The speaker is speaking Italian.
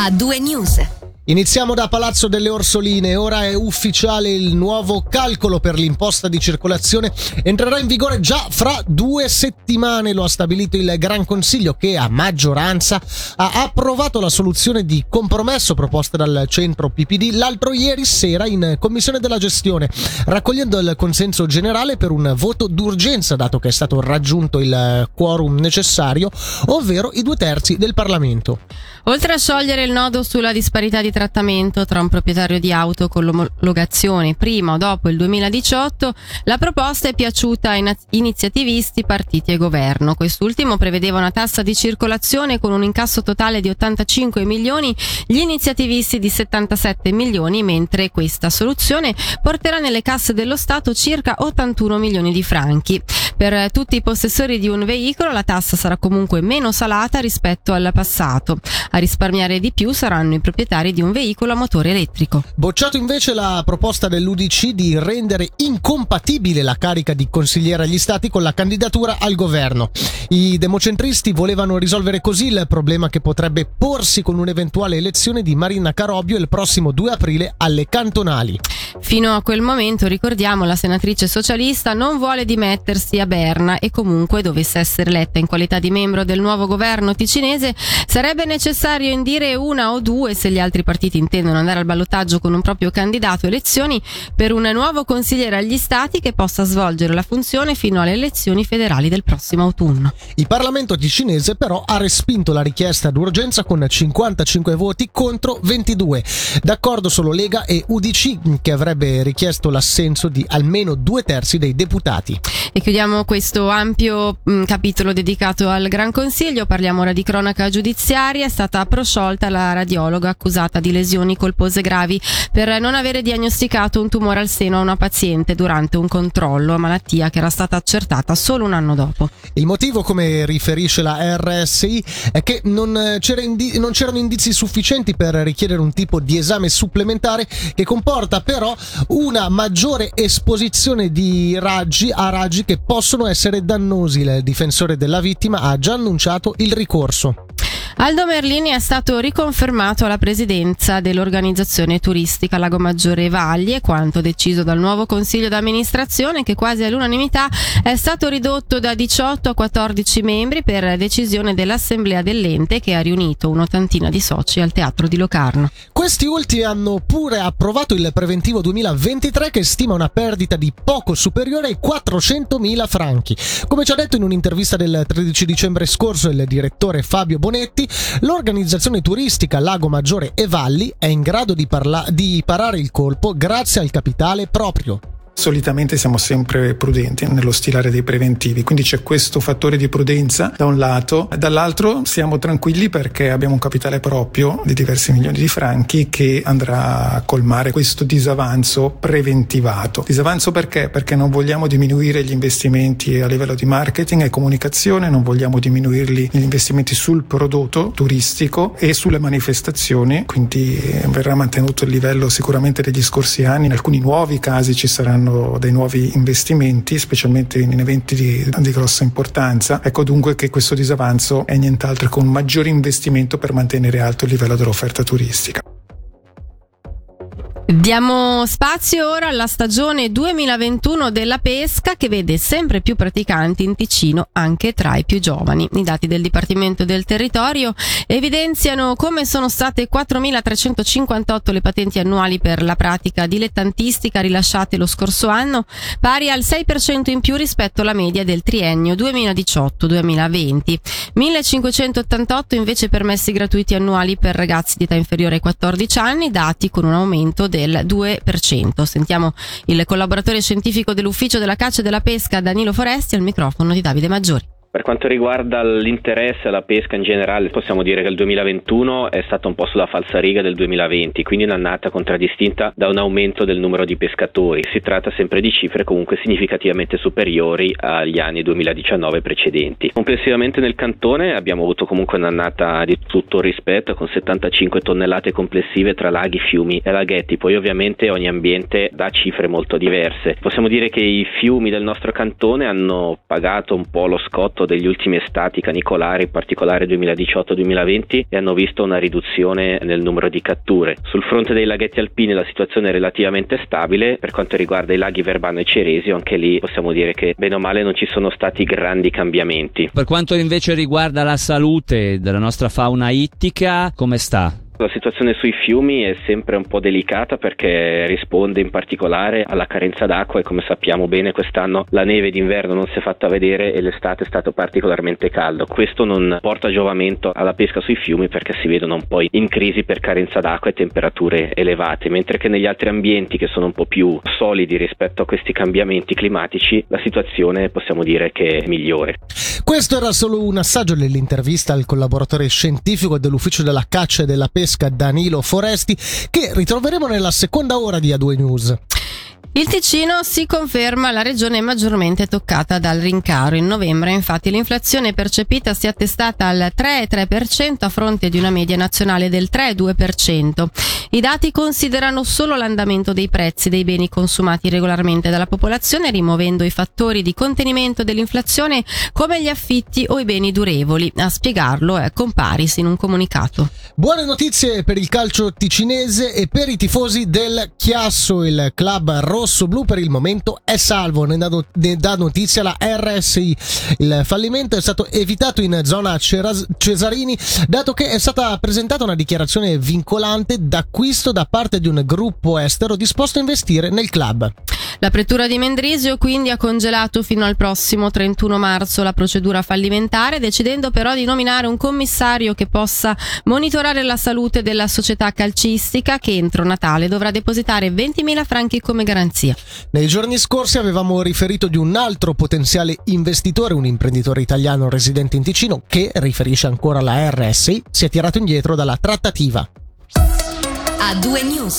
a due news. Iniziamo da Palazzo delle Orsoline, ora è ufficiale il nuovo calcolo per l'imposta di circolazione, entrerà in vigore già fra due settimane, lo ha stabilito il Gran Consiglio che a maggioranza ha approvato la soluzione di compromesso proposta dal centro PPD l'altro ieri sera in Commissione della Gestione, raccogliendo il consenso generale per un voto d'urgenza dato che è stato raggiunto il quorum necessario, ovvero i due terzi del Parlamento. Oltre a sciogliere il nodo sulla disparità di trattamento tra un proprietario di auto con l'omologazione prima o dopo il 2018, la proposta è piaciuta ai iniziativisti, partiti e governo. Quest'ultimo prevedeva una tassa di circolazione con un incasso totale di 85 milioni, gli iniziativisti di 77 milioni, mentre questa soluzione porterà nelle casse dello Stato circa 81 milioni di franchi. Per tutti i possessori di un veicolo la tassa sarà comunque meno salata rispetto al passato. A risparmiare di più saranno i proprietari di un veicolo a motore elettrico. Bocciato invece la proposta dell'UDC di rendere incompatibile la carica di consigliere agli stati con la candidatura al governo. I democentristi volevano risolvere così il problema che potrebbe porsi con un'eventuale elezione di Marina Carobio il prossimo 2 aprile alle cantonali. Fino a quel momento, ricordiamo, la senatrice socialista non vuole dimettersi a Berna e comunque dovesse essere eletta in qualità di membro del nuovo governo ticinese, sarebbe necessario indire una o due, se gli altri partiti intendono andare al ballottaggio con un proprio candidato, elezioni per un nuovo consigliere agli stati che possa svolgere la funzione fino alle elezioni federali del prossimo autunno. Il Parlamento ticinese però ha respinto la richiesta d'urgenza con 55 voti contro 22. D'accordo solo Lega e UDC che avrebbe richiesto l'assenso di almeno due terzi dei deputati. E chiudiamo questo ampio mh, mm, capitolo dedicato al Gran Consiglio. Parliamo ora di cronaca giudiziaria. È stata prosciolta la radiologa accusata di lesioni colpose gravi per non avere diagnosticato un tumore al seno a una paziente durante un controllo, malattia che era stata accertata solo un anno dopo. Il motivo, come riferisce la RSI, è che non, c'era indi- non c'erano indizi sufficienti per richiedere un tipo di esame supplementare che comporta però una maggiore esposizione di raggi a raggi che possono essere dannosi. Il difensore della vittima ha già annunciato il ricorso. Aldo Merlini è stato riconfermato alla presidenza dell'organizzazione turistica Lago Maggiore Valli e quanto deciso dal nuovo consiglio d'amministrazione che quasi all'unanimità è stato ridotto da 18 a 14 membri per decisione dell'assemblea dell'ente che ha riunito un'ottantina di soci al teatro di Locarno. Questi ultimi hanno pure approvato il preventivo 2023 che stima una perdita di poco superiore ai 400.000 franchi. Come ci ha detto in un'intervista del 13 dicembre scorso il direttore Fabio Bonetti, l'organizzazione turistica Lago Maggiore e Valli è in grado di, parla- di parare il colpo grazie al capitale proprio. Solitamente siamo sempre prudenti nello stilare dei preventivi, quindi c'è questo fattore di prudenza da un lato, dall'altro siamo tranquilli perché abbiamo un capitale proprio di diversi milioni di franchi che andrà a colmare questo disavanzo preventivato. Disavanzo perché? Perché non vogliamo diminuire gli investimenti a livello di marketing e comunicazione, non vogliamo diminuirli gli investimenti sul prodotto turistico e sulle manifestazioni, quindi verrà mantenuto il livello sicuramente degli scorsi anni, in alcuni nuovi casi ci saranno saranno dei nuovi investimenti, specialmente in eventi di, di grossa importanza. Ecco dunque che questo disavanzo è nient'altro che un maggiore investimento per mantenere alto il livello dell'offerta turistica. Diamo spazio ora alla stagione 2021 della pesca che vede sempre più praticanti in Ticino anche tra i più giovani. I dati del Dipartimento del Territorio evidenziano come sono state 4.358 le patenti annuali per la pratica dilettantistica rilasciate lo scorso anno, pari al 6% in più rispetto alla media del triennio 2018-2020. 1.588 invece permessi gratuiti annuali per ragazzi di età inferiore ai 14 anni, dati con un aumento del del 2%. Sentiamo il collaboratore scientifico dell'Ufficio della Caccia e della Pesca Danilo Foresti al microfono di Davide Maggiori. Per quanto riguarda l'interesse alla pesca in generale, possiamo dire che il 2021 è stato un po' sulla falsariga del 2020, quindi un'annata contraddistinta da un aumento del numero di pescatori. Si tratta sempre di cifre comunque significativamente superiori agli anni 2019 precedenti. Complessivamente nel cantone abbiamo avuto comunque un'annata di tutto rispetto con 75 tonnellate complessive tra laghi, fiumi e laghetti, poi ovviamente ogni ambiente dà cifre molto diverse. Possiamo dire che i fiumi del nostro cantone hanno pagato un po' lo scotto frutto degli ultimi estati canicolari, in particolare 2018-2020, e hanno visto una riduzione nel numero di catture. Sul fronte dei laghetti alpini la situazione è relativamente stabile, per quanto riguarda i laghi Verbano e Ceresio, anche lì possiamo dire che bene o male non ci sono stati grandi cambiamenti. Per quanto invece riguarda la salute della nostra fauna ittica, come sta? La situazione sui fiumi è sempre un po' delicata perché risponde in particolare alla carenza d'acqua e come sappiamo bene quest'anno la neve d'inverno non si è fatta vedere e l'estate è stato particolarmente caldo. Questo non porta giovamento alla pesca sui fiumi perché si vedono un po' in crisi per carenza d'acqua e temperature elevate, mentre che negli altri ambienti che sono un po' più solidi rispetto a questi cambiamenti climatici la situazione possiamo dire che è migliore. Questo era solo un assaggio dell'intervista al collaboratore scientifico dell'Ufficio della Caccia e della Pesca Danilo Foresti che ritroveremo nella seconda ora di A2 News. Il Ticino si conferma la regione maggiormente toccata dal rincaro. In novembre, infatti, l'inflazione percepita si è attestata al 3,3% a fronte di una media nazionale del 3,2%. I dati considerano solo l'andamento dei prezzi dei beni consumati regolarmente dalla popolazione, rimuovendo i fattori di contenimento dell'inflazione come gli affitti o i beni durevoli. A spiegarlo è Comparis in un comunicato. Buone notizie per il calcio ticinese e per i tifosi del Chiasso, il club rosso-blu per il momento è salvo, ne dà, notizia la RSI. Il fallimento è stato evitato in zona Cesarini dato che è stata presentata una dichiarazione vincolante d'acquisto da parte di un gruppo estero disposto a investire nel club. La pretura di Mendrisio quindi ha congelato fino al prossimo 31 marzo la procedura fallimentare, decidendo però di nominare un commissario che possa monitorare la salute della società calcistica che entro Natale dovrà depositare 20.000 franchi come garanzia. Nei giorni scorsi avevamo riferito di un altro potenziale investitore, un imprenditore italiano residente in Ticino che, riferisce ancora la RSI, si è tirato indietro dalla trattativa. A due news.